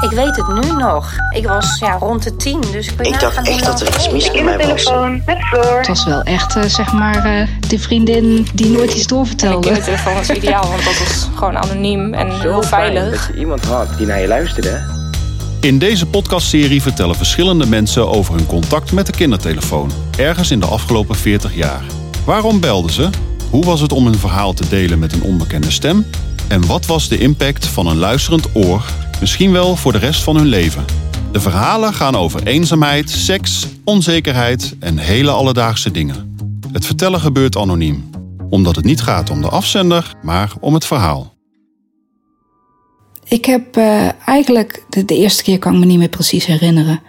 Ik weet het nu nog. Ik was ja, rond de tien, dus ik ben Ik dacht echt dat er iets mis met mij was. Telefoon met Floor. Het was wel echt, eh, zeg maar, eh, de vriendin die nooit iets De doorvertelde. kindertelefoon was ideaal, want dat was gewoon anoniem en heel veilig. Dat je iemand had die naar je luisterde. In deze podcastserie vertellen verschillende mensen over hun contact met de kindertelefoon, ergens in de afgelopen 40 jaar. Waarom belden ze? Hoe was het om hun verhaal te delen met een onbekende stem? En wat was de impact van een luisterend oor, misschien wel voor de rest van hun leven? De verhalen gaan over eenzaamheid, seks, onzekerheid en hele alledaagse dingen. Het vertellen gebeurt anoniem, omdat het niet gaat om de afzender, maar om het verhaal. Ik heb eh, eigenlijk, de, eerste keer kan ik me niet meer precies herinneren.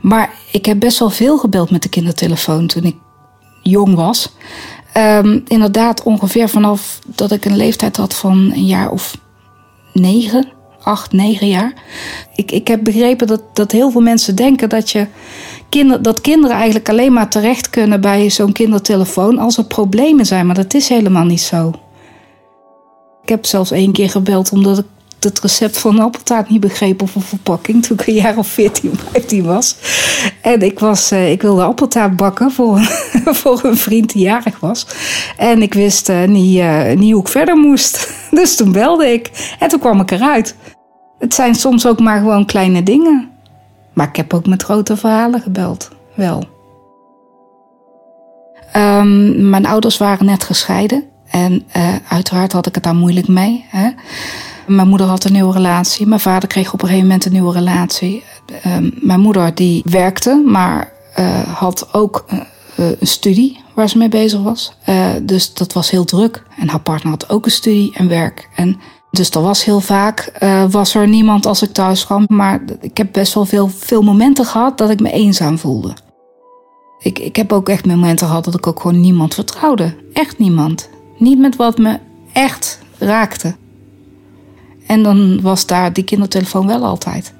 Maar ik heb best wel veel gebeld met de kindertelefoon toen ik jong was. Ehm, inderdaad, ongeveer vanaf dat ik een leeftijd had van een jaar of negen, acht, negen jaar. Ik, ik heb begrepen dat, dat heel veel mensen denken dat, je kinder, dat kinderen eigenlijk alleen maar terecht kunnen bij zo'n kindertelefoon als er problemen zijn. Maar dat is helemaal niet zo. Ik heb zelfs één keer gebeld omdat ik het recept van appeltaart niet begreep of een verpakking toen ik een jaar of 14, 15 was. En ik, was, eh, ik wilde appeltaart bakken voor, een- voor een vriend die jarig was. En ik wist eh, niet, eh, niet hoe ik verder moest. Dus toen belde ik en toen kwam ik eruit. Het zijn soms ook maar gewoon kleine dingen. Maar ik heb ook met grote verhalen gebeld. Wel. Ehm, mijn ouders waren net gescheiden. En eh, uiteraard had ik het daar moeilijk mee. Hè? Mijn moeder had een nieuwe relatie. Mijn vader kreeg op een gegeven moment een nieuwe relatie. Ehm, mijn moeder die werkte, maar eh, had ook eh, een studie waar ze mee bezig was. Dus dat was heel druk. En haar partner had ook een studie en werk. En dus er was heel vaak, eh, was er niemand als ik thuis kwam. Maar ik heb best wel veel, veel momenten gehad dat ik me eenzaam voelde. Ik, ik heb ook echt momenten gehad dat ik ook gewoon niemand vertrouwde. Echt niemand. Niet met wat me echt raakte. En dan was daar die kindertelefoon wel altijd.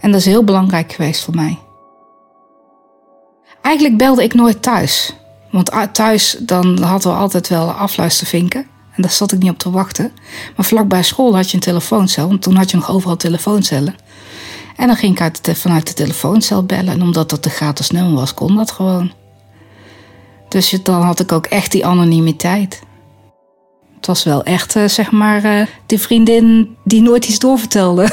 En dat is heel belangrijk geweest voor mij. Eigenlijk belde ik nooit thuis. Want u- thuis dan hadden we altijd wel afluistervinken. En daar zat ik niet op te wachten. Maar vlakbij school had je een telefooncel. Want toen had je nog overal telefooncellen. En dan ging ik uit vanuit de telefooncel bellen. En omdat dat de gratis nummer was, kon dat gewoon. Dus je- dan had ik ook echt die anonimiteit. Het was wel echt, eh, zeg maar, eh, die vriendin die nooit iets doorvertelde.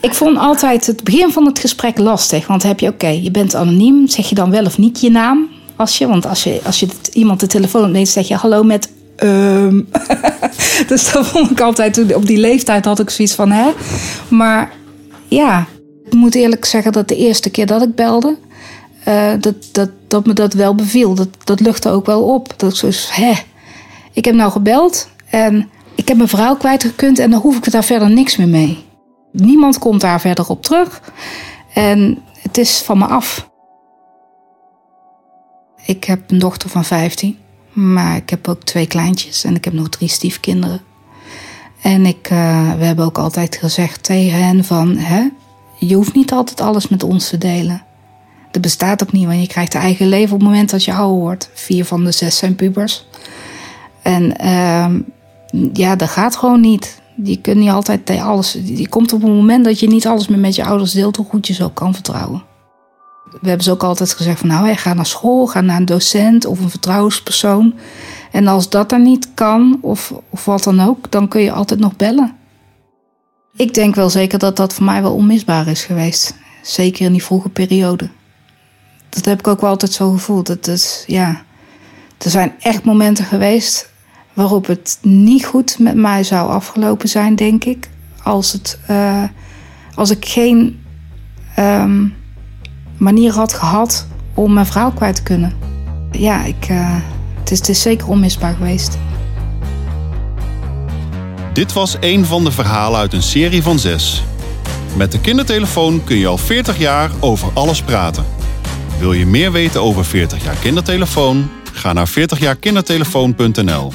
ik vond altijd het begin van het gesprek lastig. Want heb je, oké, je bent anoniem. Zeg je dan wel of niet je naam? Als je, want als je, als je iemand de telefoon opneemt, zeg je hallo met... ehm. dus dat vond ik altijd, op die leeftijd had ik zoiets van, hè? Maar ja, ik moet eerlijk zeggen dat de eerste keer dat ik belde... eh, dat, dat, dat me dat wel beviel. Dat, dat luchtte ook wel op. Dat ik van, hè? Ik heb nou gebeld en ik heb mijn verhaal kwijtgekund... en dan hoef ik daar verder niks meer mee. Niemand komt daar verder op terug. En het is van me af. Ik heb een dochter van 15, maar ik heb ook twee kleintjes en ik heb nog drie stiefkinderen. En ik, eh, we hebben ook altijd gezegd tegen hen van, hè, je hoeft niet altijd alles met ons te delen. Dat bestaat ook niet, want je krijgt een eigen leven op het moment dat je ouder wordt. Vier van de zes zijn pubers. En ehm, ja, dat gaat gewoon niet. Je kunt niet altijd alles. Je komt op een moment dat je niet alles meer met je ouders deelt, hoe goed je ze ook kan vertrouwen. We hebben ze ook altijd gezegd van nou, ga naar school, ga naar een docent of een vertrouwenspersoon. En als dat dan niet kan, of, of wat dan ook, dan kun je altijd nog bellen. Ik denk wel zeker dat dat voor mij wel onmisbaar is geweest. Zeker in die vroege periode. Dat heb ik ook wel altijd zo gevoeld. Dat is, ja, er zijn echt momenten geweest waarop het niet goed met mij zou afgelopen zijn, denk ik. Als, het, eh, als ik geen ehm, manier had gehad om mijn vrouw kwijt te kunnen. Ja, ik, eh, het, is, het is zeker onmisbaar geweest. Dit was een van de verhalen uit een serie van zes. Met de kindertelefoon kun je al 40 jaar over alles praten. Wil je meer weten over 40 jaar kindertelefoon? Ga naar 40jaarkindertelefoon.nl.